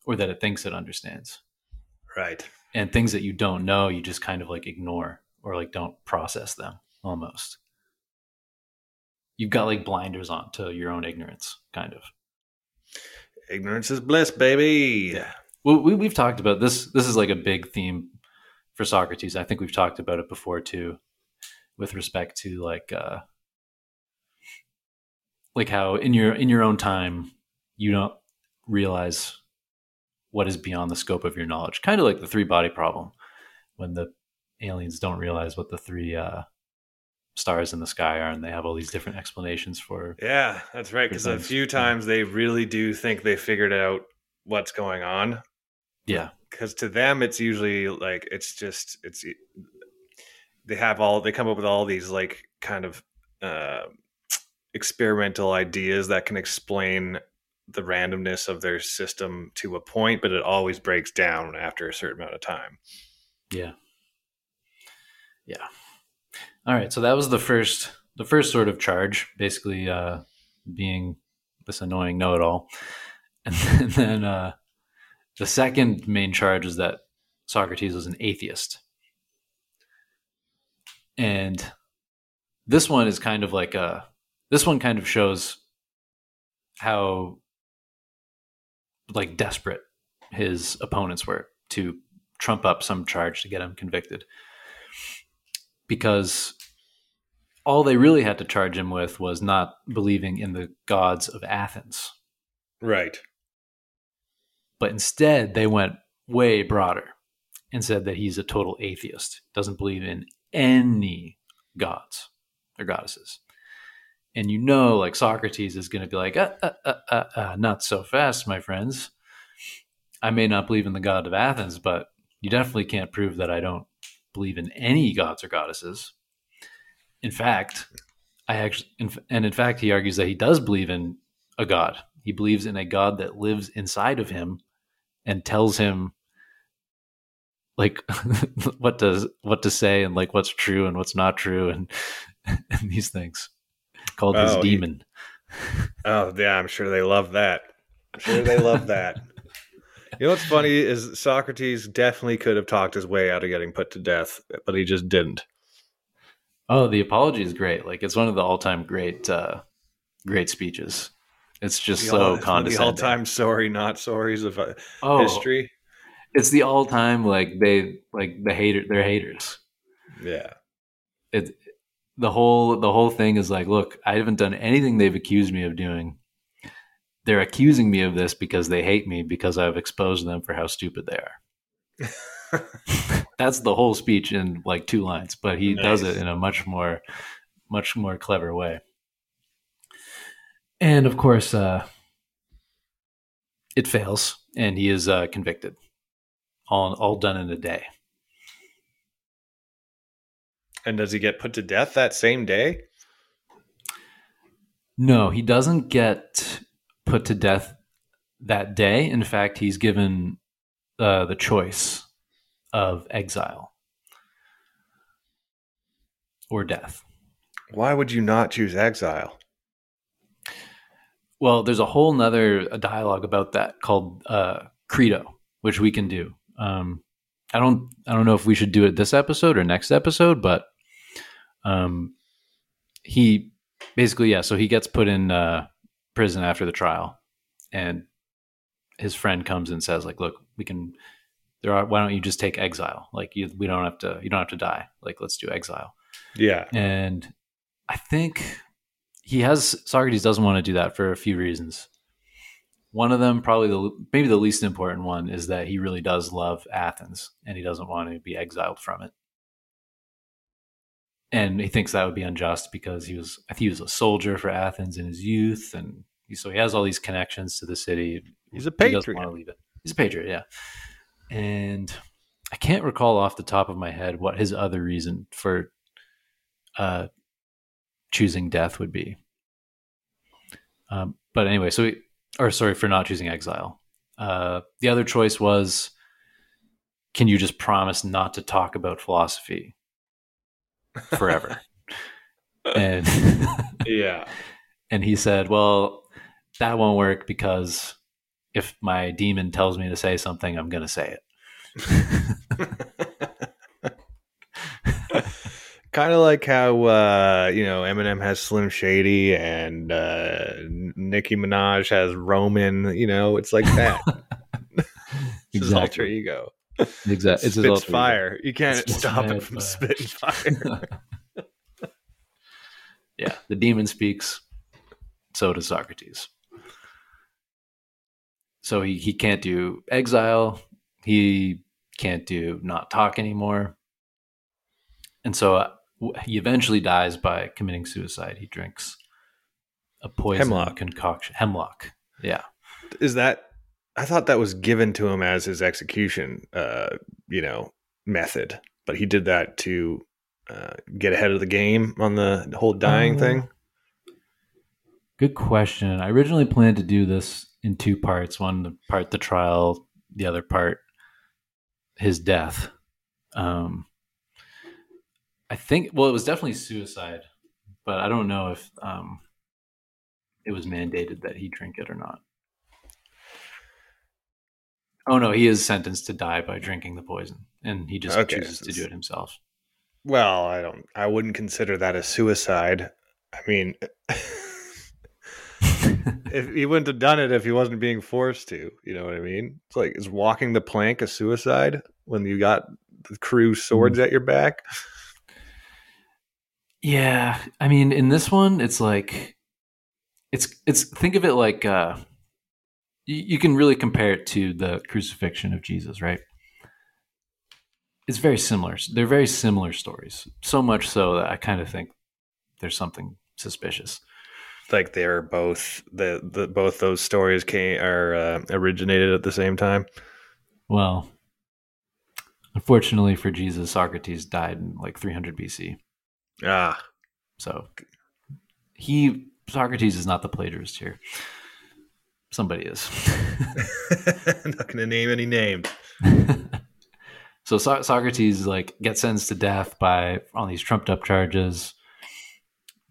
or that it thinks it understands. Right. And things that you don't know, you just kind of like ignore or like don't process them almost. You've got like blinders on to your own ignorance, kind of. Ignorance is bliss, baby. yeah Well, we, we've talked about this. This is like a big theme for Socrates. I think we've talked about it before too, with respect to like, uh, like how in your in your own time you don't realize what is beyond the scope of your knowledge. Kind of like the three body problem, when the aliens don't realize what the three uh, stars in the sky are, and they have all these different explanations for. Yeah, that's right. Because a few times they really do think they figured out what's going on. Yeah, because to them it's usually like it's just it's they have all they come up with all these like kind of uh, experimental ideas that can explain the randomness of their system to a point but it always breaks down after a certain amount of time Yeah. Yeah. All right. So that was the first the first sort of charge, basically uh being this annoying know it all. And then uh the second main charge is that Socrates was an atheist. And this one is kind of like a this one kind of shows how like desperate his opponents were to trump up some charge to get him convicted. Because all they really had to charge him with was not believing in the gods of Athens. Right but instead they went way broader and said that he's a total atheist doesn't believe in any gods or goddesses and you know, like Socrates is going to be like, uh, uh, uh, uh, uh, not so fast, my friends. I may not believe in the god of Athens, but you definitely can't prove that I don't believe in any gods or goddesses. In fact, I actually, and in fact, he argues that he does believe in a god. He believes in a god that lives inside of him and tells him like what does what to say and like what's true and what's not true and, and these things called his oh, demon. He, oh yeah, I'm sure they love that. I'm sure they love that. You know what's funny is Socrates definitely could have talked his way out of getting put to death, but he just didn't. Oh, the apology is great. Like it's one of the all-time great, uh, great speeches. It's just so all, condescending. The all-time sorry, not sorries of uh, oh, history. It's the all-time like they like the hater. They're haters. Yeah. It the whole the whole thing is like, look, I haven't done anything they've accused me of doing. They're accusing me of this because they hate me because I've exposed them for how stupid they are. That's the whole speech in like two lines, but he nice. does it in a much more much more clever way. And of course, uh, it fails, and he is uh, convicted. All all done in a day. And does he get put to death that same day? No, he doesn't get put to death that day. In fact, he's given uh, the choice of exile or death. Why would you not choose exile? Well, there's a whole nother dialogue about that called uh, Crito, which we can do. Um, I don't, I don't know if we should do it this episode or next episode, but um, he basically, yeah. So he gets put in uh, prison after the trial, and his friend comes and says, like, look, we can. There are. Why don't you just take exile? Like, you, we don't have to. You don't have to die. Like, let's do exile. Yeah. And I think he has Socrates doesn't want to do that for a few reasons. One of them, probably the maybe the least important one, is that he really does love Athens and he doesn't want to be exiled from it and he thinks that would be unjust because he was I think he was a soldier for Athens in his youth, and he, so he has all these connections to the city. He's a patriot. He doesn't want to leave it. He's a patriot, yeah. And I can't recall off the top of my head what his other reason for uh, choosing death would be. Um, but anyway, so he, or sorry for not choosing exile. Uh, the other choice was, can you just promise not to talk about philosophy? forever. and yeah. And he said, "Well, that won't work because if my demon tells me to say something, I'm going to say it." kind of like how uh, you know Eminem has Slim Shady and uh, Nicki Minaj has Roman. You know, it's like that. exactly. alter ego. Exactly. It's spits fire. You can't it's stop it from fire. spitting fire. yeah, the demon speaks. So does Socrates. So he, he can't do exile. He can't do not talk anymore. And so uh, he eventually dies by committing suicide. He drinks a poison hemlock. concoction. Hemlock. Yeah. Is that I thought that was given to him as his execution, uh, you know, method, but he did that to uh, get ahead of the game on the whole dying thing. Um, good question. I originally planned to do this in two parts: one the part the trial, the other part his death. Um, I think. Well, it was definitely suicide, but I don't know if um, it was mandated that he drink it or not. Oh no, he is sentenced to die by drinking the poison, and he just okay. chooses to do it himself. Well, I don't. I wouldn't consider that a suicide. I mean, if he wouldn't have done it if he wasn't being forced to. You know what I mean? It's like is walking the plank a suicide when you got the crew swords mm. at your back? Yeah, I mean, in this one, it's like it's it's think of it like. uh you can really compare it to the crucifixion of Jesus, right? It's very similar. They're very similar stories. So much so that I kind of think there's something suspicious. like they're both the, the both those stories came are uh, originated at the same time? Well, unfortunately for Jesus, Socrates died in like 300 BC. Ah, So he Socrates is not the plagiarist here. Somebody is. I'm not going to name any names. so so- Socrates like gets sentenced to death by on these trumped up charges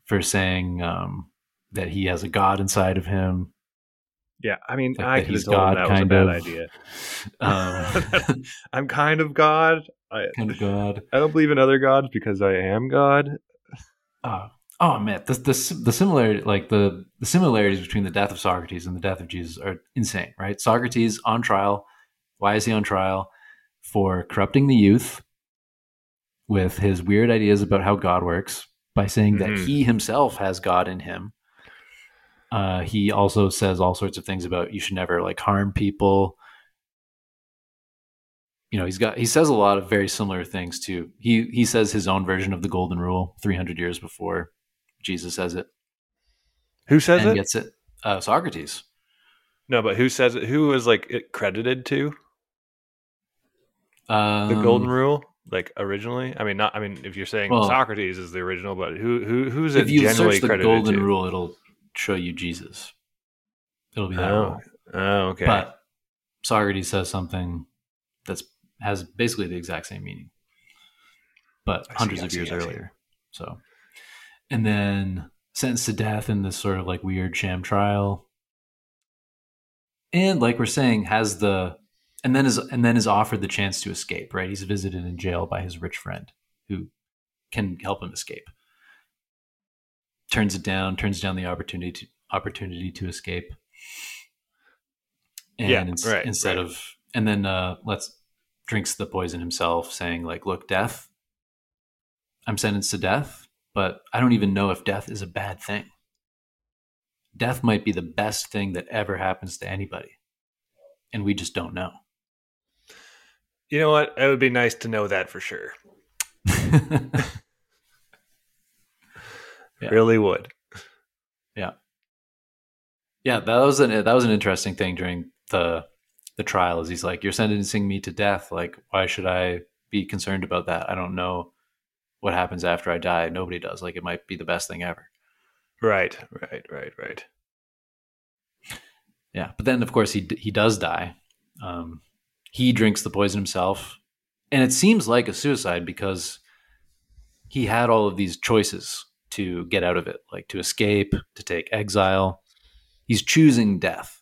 for saying um, that he has a god inside of him. Yeah, I mean, Like I could have told God, that was a bad of. idea. Um, I'm kind of God. I, kind of god. I don't believe in other gods because I am God. Oh, oh man, the, the the similarity, like the the similarities between the death of Socrates and the death of Jesus are insane, right? Socrates on trial. Why is he on trial? For corrupting the youth with his weird ideas about how God works by saying that Mhm. he himself has God in him. Uh, he also says all sorts of things about you should never like harm people. You know, he's got he says a lot of very similar things too. He he says his own version of the golden rule 300 years before Jesus says it Who says and it? gets it. Uh, Socrates. No, but who says it? Who was like it credited to Um, the Golden Rule? Like originally? I mean, not. I mean, if you're saying Well- Socrates is the original, but who who who's it If you generally search the credited golden to? rule, it'll show you Jesus. It'll be that Oh, rule. oh, okay. But Socrates says something that's has basically the exact same meaning, but I hundreds I of see, years see. earlier. So, and then sentenced to death in this sort of like weird sham trial, and like we're saying, has the and then is and then is offered the chance to escape. Right, he's visited in jail by his rich friend who can help him escape. Turns it down. Turns down the opportunity to opportunity to escape. And Yeah, ins- right, instead right. of and then uh let's drinks the poison himself, saying like, "Look, death. I'm sentenced to death, but I don't even know if death is a bad thing. Death might be the best thing that ever happens to anybody, and we just don't know." you know what? It would be nice to know that for sure. Yeah. Really would. Yeah, Yeah, that was an that was an interesting thing during the the trial. Is he's like, "You're sentencing me to death. Like, why should I be concerned about that? I don't know what happens after I die. Nobody does. Like, it might be the best thing ever." Right, right, right, right. Yeah, but then of course he he does die. Um, he drinks the poison himself, and it seems like a suicide because he had all of these choices to get out of it, like to escape, to take exile. He's choosing death.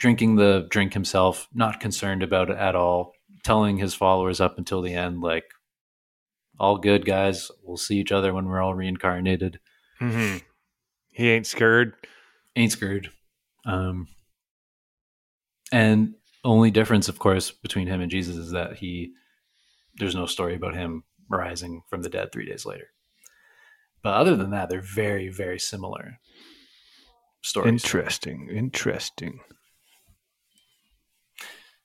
Drinking the drink himself, not concerned about it at all, telling his followers up until the end, like, all good, guys. We'll see each other when we're all reincarnated. hmm He ain't scared. ain't scared. Um, and only difference, of course, between him and Jesus is that he there's no story about him rising from the dead three days later. But other than that, they're very, very similar stories. Interesting. Interesting.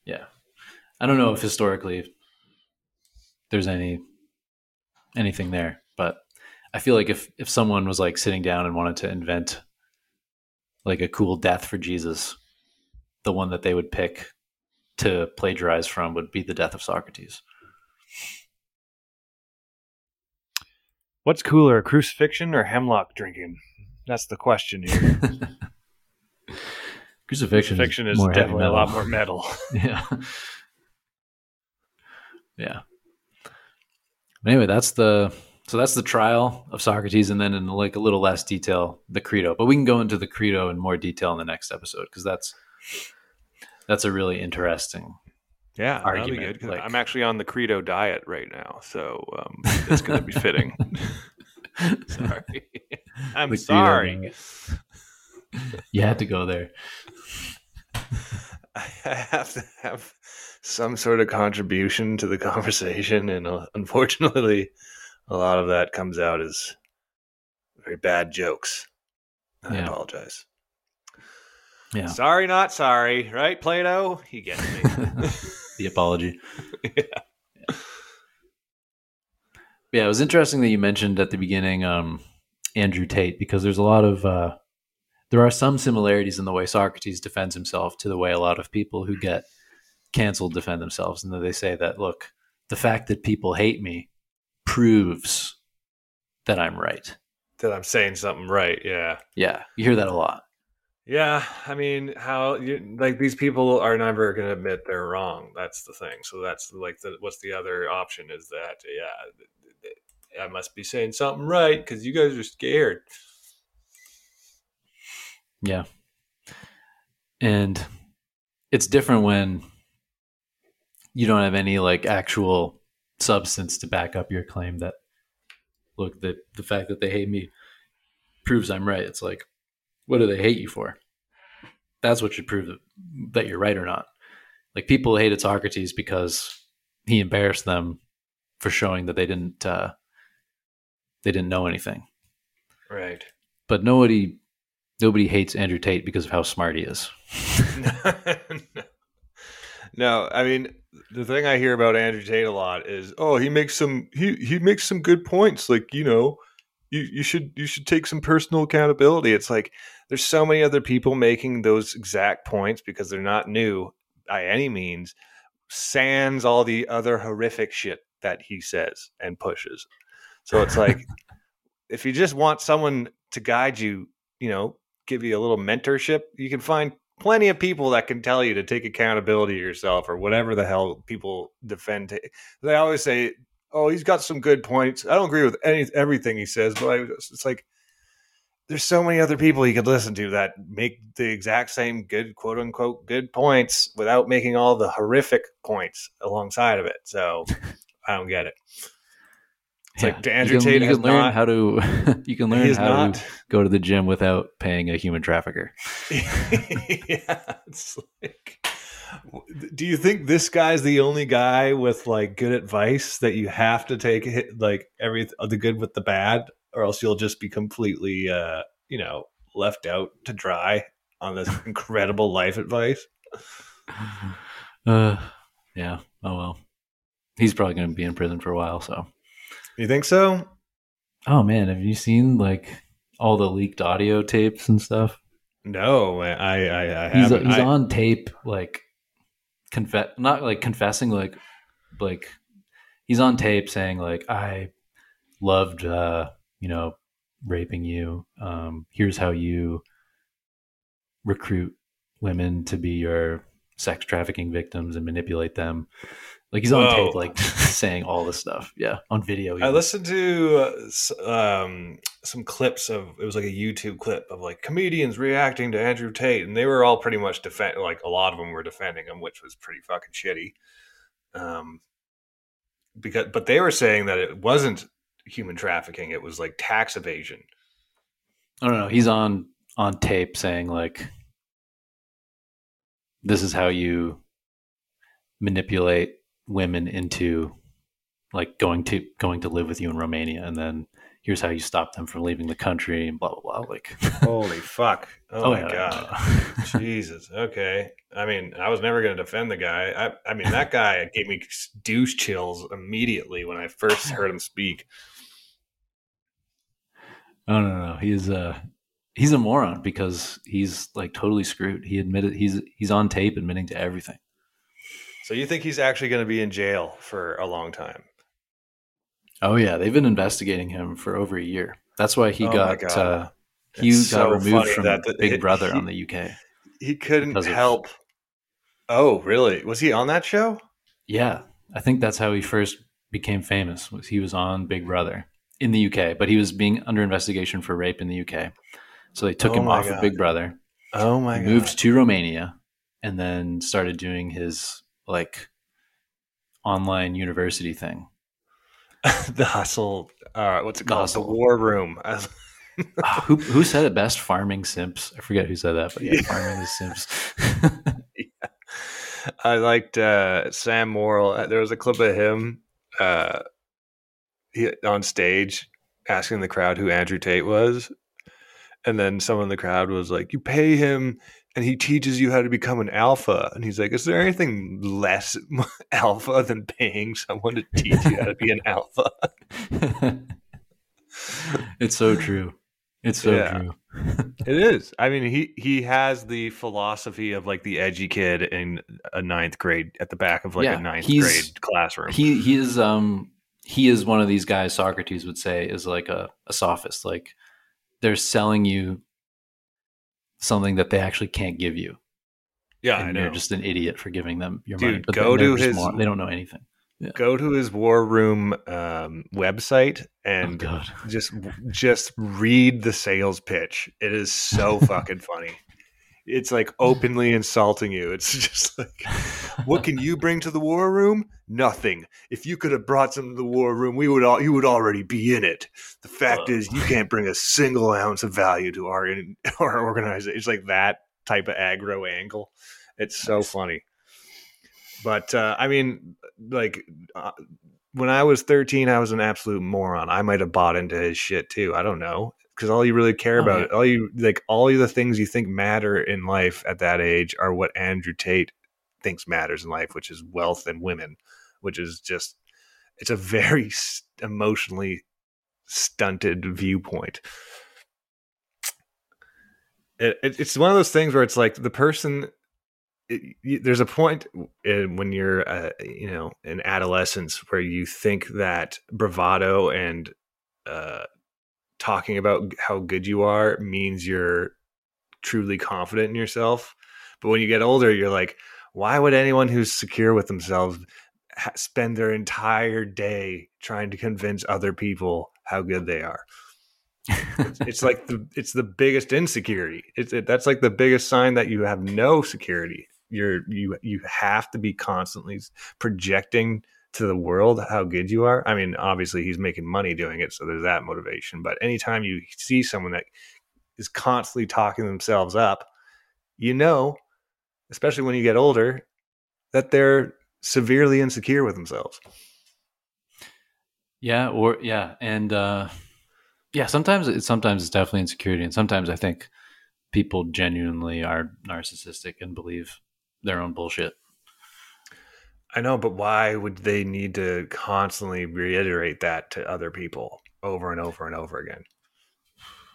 Yeah, I don't know if historically there's any anything there, but I feel like if if someone was like sitting down and wanted to invent like a cool death for Jesus, the one that they would pick to plagiarize from would be the death of Socrates. What's cooler, crucifixion or hemlock drinking? That's the question here. Crucifixion, Crucifixion is more heavy definitely a lot more metal. yeah. Yeah. Anyway, that's the so that's the trial of Socrates, and then in like a little less detail, the Crito. But we can go into the Crito in more detail in the next episode because that's that's a really interesting. Yeah, that'd be Argument, good. 'cause like- I'm actually on the Crito diet right now, so um, it's going to be fitting. sorry, I'm The sorry. You had to go there. I have to have some sort of contribution to the conversation, and uh, unfortunately, a lot of that comes out as very bad jokes. I Yeah. apologize. Yeah, Sorry, not sorry, right, Plato? He gets me. the apology. Yeah. Yeah, it was interesting that you mentioned at the beginning um, Andrew Tate because there's a lot of uh, there are some similarities in the way Socrates defends himself to the way a lot of people who get canceled defend themselves, and they say that look, the fact that people hate me proves that I'm right. That I'm saying something right. Yeah. Yeah, you hear that a lot. Yeah, I mean, how you, like these people are never going to admit they're wrong. That's the thing. So that's like the what's the other option is that yeah, I must be saying something right because you guys are scared. Yeah, and it's different when you don't have any like actual substance to back up your claim that look the the fact that they hate me proves I'm right. It's like what do they hate you for? That's what should prove that you're right or not. Like people hated Socrates because he embarrassed them for showing that they didn't uh, they didn't know anything. Right. But nobody nobody hates Andrew Tate because of how smart he is. no. I mean the thing I hear about Andrew Tate a lot is, oh, he makes some he he makes some good points. Like you know, you you should you should take some personal accountability. It's like there's so many other people making those exact points because they're not new by any means. Sans all the other horrific shit that he says and pushes. So it's like if you just want someone to guide you, you know, give you a little mentorship, you can find plenty of people that can tell you to take accountability yourself or whatever the hell people defend. They always say, "Oh, he's got some good points." I don't agree with any everything he says, but I, it's like there's so many other people you could listen to that make the exact same good quote unquote good points without making all the horrific points alongside of it. So I don't get it. It's yeah. like Andrew you can, Tate you can learn not, how to you can learn how not, to go to the gym without paying a human trafficker. yeah, it's like do you think this guy's the only guy with like good advice that you have to take like every the good with the bad or else you'll just be completely uh you know left out to dry on this incredible life advice uh yeah oh well he's probably going to be in prison for a while so you think so? Oh man, have you seen like all the leaked audio tapes and stuff? No, I I, I he's he's I, on tape like confess not like confessing like like he's on tape saying like I loved uh you know raping you. Um here's how you recruit women to be your sex trafficking victims and manipulate them. Like he's on Whoa. tape, like saying all this stuff. Yeah, on video. I listened to uh, um, some clips of it was like a YouTube clip of like comedians reacting to Andrew Tate, and they were all pretty much defend. Like a lot of them were defending him, which was pretty fucking shitty. Um, because but they were saying that it wasn't human trafficking; it was like tax evasion. I don't know. He's on on tape saying like, "This is how you manipulate women into like going to going to live with you in Romania, and then here's how you stop them from leaving the country, and blah blah blah. Like, holy fuck! Oh, oh my yeah, god, Jesus. Okay, I mean, I was never going to defend the guy. I, I mean, that guy gave me douche chills immediately when I first heard him speak. Oh no, no, no. he's a he's a moron because he's like totally screwed. He admitted he's he's on tape admitting to everything. So you think he's actually going to be in jail for a long time? Oh yeah, they've been investigating him for over a year. That's why he oh got uh, he it's got so removed from that, that, Big it, Brother he, on the UK. He couldn't help. Of, oh, really? Was he on that show? Yeah, I think that's how he first became famous. Was he was on Big Brother in the UK, but he was being under investigation for rape in the UK. So they took oh him off God. of Big Brother. Oh my God. Moved to Romania and then started doing his like online university thing. the hustle, uh, what's it called? The, the war room. Ah, who who said it best? Farming simps. I forget who said that, but yeah, farming the simps. yeah. I liked uh, Sam Morril. Uh, there was a clip of him uh, he, on stage asking the crowd who Andrew Tate was, and then someone in the crowd was like, "You pay him and he teaches you how to become an alpha. And he's like, Is there anything less alpha than paying someone to teach you how to be an alpha? it's so true. It's so Yeah. true. It is. I mean, he he has the philosophy of like the edgy kid in a ninth grade at the back of like Yeah, a ninth grade classroom. he he is um he is one of these guys Socrates would say is like a, a sophist. Like they're selling you something that they actually can't give you. yeah, and I know. you're just an idiot for giving them your Dude, money. But go to his- they don't know anything. Go to his war room um, website Oh and god. just just read the sales pitch. It is so fucking funny. It's like openly insulting you. It's just like, what can you bring to the war room? Nothing. If you could have brought some to the war room, we would all you would already be in it. The fact is, you can't bring a single ounce of value to our in, our organization. It's like that type of aggro angle. It's so Nice. funny. But uh, I mean, like uh, when I was 13, I was an absolute moron. I might have bought into his shit too. I don't know. Because all you really care Oh, about, yeah. all you like, all of the things you think matter in life at that age are what Andrew Tate thinks matters in life, which is wealth and women, which is just, it's a very emotionally stunted viewpoint. It, it, it's one of those things where it's like the person it, you, there's a point in, when you're uh, you know in adolescence where you think that bravado and uh, talking about how good you are means you're truly confident in yourself but when you get older you're like why would anyone who's secure with themselves ha- spend their entire day trying to convince other people how good they are it's like the it's the biggest insecurity. It's it, that's like the biggest sign that you have no security. You're you you have to be constantly projecting to the world how good you are. I mean, obviously he's making money doing it, so there's that motivation. But anytime you see someone that is constantly talking themselves up, you know, especially when you get older, that they're severely insecure with themselves. Yeah, or yeah, and uh yeah, sometimes it's sometimes it's definitely insecurity, and sometimes I think people genuinely are narcissistic and believe their own bullshit. I know, but why would they need to constantly reiterate that to other people over and over and over again?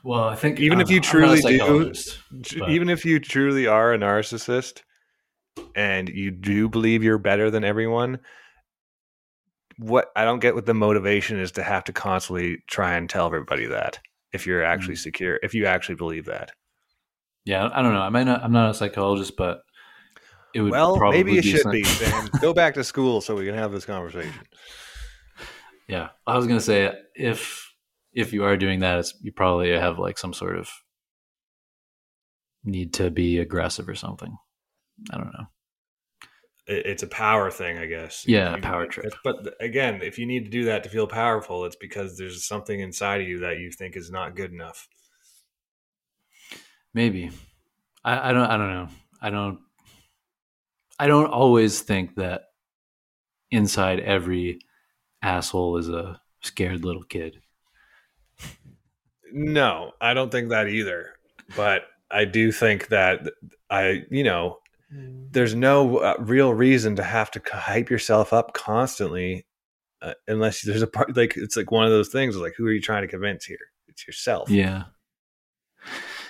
Well, I think Even I if you know, a truly do- but- Even if you truly are a narcissist and you do believe you're better than everyone, what I don't get what the motivation is to have to constantly try and tell everybody that if you're actually Mm. secure, if you actually believe that. yeah, I don't know. I might not. I'm not a psychologist, but it would Well, maybe you should some- be, Sam. Go back to school so we can have this conversation. Yeah, I was gonna say if if you are doing that, it's you probably have like some sort of need to be aggressive or something. I don't know. It- It's a power thing, I guess. Yeah, You- power trip. But again, if you need to do that to feel powerful, it's because there's something inside of you that you think is not good enough. Maybe. I, I don't I don't know. I don't I don't always think that inside every asshole is a scared little kid. No, I don't think that either. But I do think that I, you know, there's no uh, real reason to have to hype yourself up constantly, uh, unless there's a part like it's like one of those things. Like, who are you trying to convince here? It's yourself. Yeah.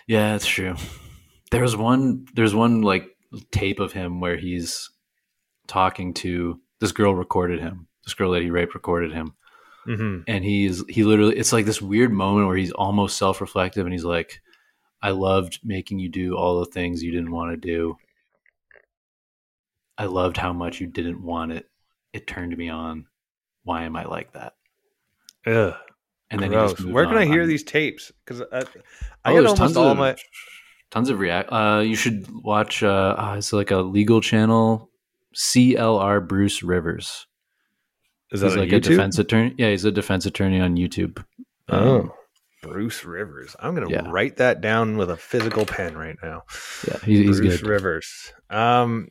Yeah, that's true. There's one there's one like tape of him where he's talking to this girl recorded him. This girl that he raped recorded him. hmm and he's he literally it's like this weird moment where he's almost self-reflective and he's like i loved making you do all the things you didn't want to do i loved how much you didn't want it it turned me on why am i like that Ugh. and then he Gross. Where can. I hear these tapes? Because I, I Oh, get almost all of my. Tons of react uh you should watch uh ah, it's like a legal channel clr bruce rivers Is that on like a defense attorney yeah he's a defense attorney on youtube Um, Oh, Bruce Rivers. I'm gonna Yeah. write that down with a physical pen right now. yeah he's Bruce good Rivers. Um,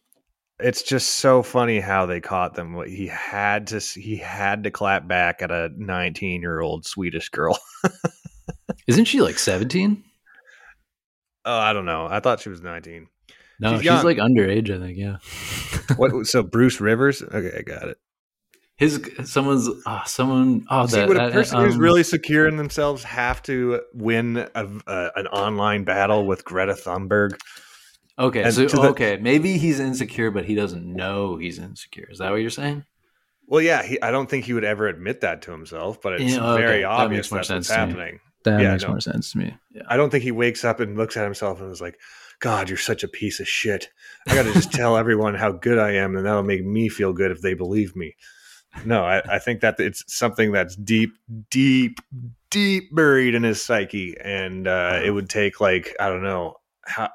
it's just so funny how they caught them. What He had to. He had to clap back at a 19 year old Swedish girl. isn't she like 17 Oh, I don't know. I thought she was 19. No, She's she's, like underage, I think. Yeah. What? So Bruce Rivers? Okay, I got it. his someone's oh, someone oh See, that, would a that, person who's um, really secure in themselves have to win a, a, an online battle with Greta Thunberg? okay and so the- okay maybe he's insecure but he doesn't know he's insecure is that what you're saying Well, yeah, he, I don't think he would ever admit that to himself, but it's Yeah, okay, very obvious more that's what's happening. That Yeah, makes no. more sense to me. yeah I don't think he wakes up and looks at himself and is like, God, you're such a piece of shit. I got to just tell everyone how good I am, and that'll make me feel good if they believe me. No, I, I think that it's something that's deep, deep, deep buried in his psyche, and uh, it would take like I don't know how.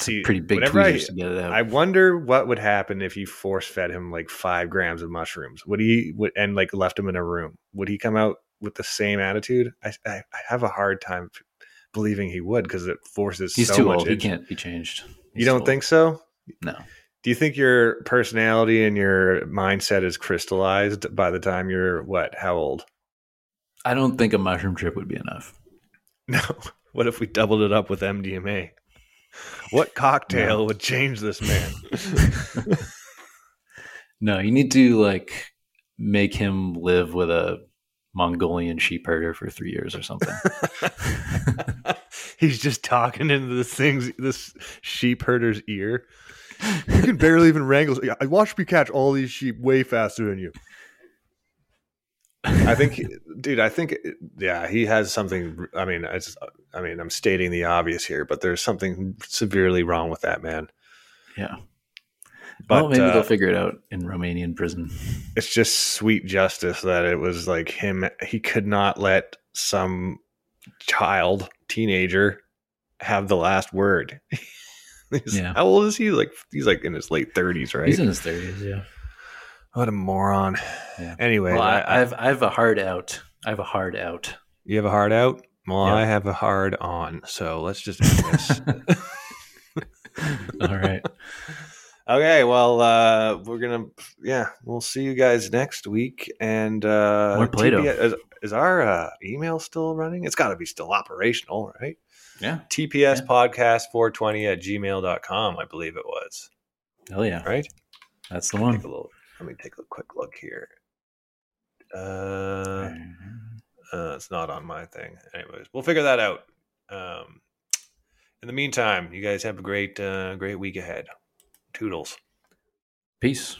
See, pretty big I- to get it out I wonder what would happen if you force fed him like five grams of mushrooms. Would he would and like left him in a room? Would he come out with the same attitude? I I, I have a hard time believing he would because it forces he's so too much. old he can't be changed You don't think so? no Do you think your personality and your mindset is crystallized by the time you're what? How old? i don't think a mushroom trip would be enough No. What if we doubled it up with MDMA? What cocktail would change this man? no you need to like make him live with a mongolian sheep herder for three years or something He's just talking into this thing's this sheep herder's ear. You can barely even wrangle. I watched me catch all these sheep way faster than you. I think, dude. I think, yeah, he has something. I mean, it's. I mean, I'm stating the obvious here, but there's something severely wrong with that man. yeah But well maybe uh, they'll figure it out in romanian prison it's just sweet justice that it was like him. He could not let some child, teenager, have the last word. Yeah. How old is he? Like he's like in his late thirties, right? he's in his 30s yeah what a moron. Yeah. Anyway, well, I, I, I have I have a hard out. I have a hard out. you have a hard out. Well, Yeah. I have a hard on. So let's just end this. All right. okay. Well, uh, we're gonna. Yeah, we'll see you guys next week. And uh, More Plato. TPS is, is our uh, email still running? It's got to be still operational, right? Yeah. TPS podcast 420 at gmail.com, I believe it was. Hell yeah. Right? That's the one. little, let me take a quick look here. Uh, uh, it's not on my thing. Anyways, we'll figure that out. Um, in the meantime, you guys have a great, uh, great week ahead. Toodles. Peace.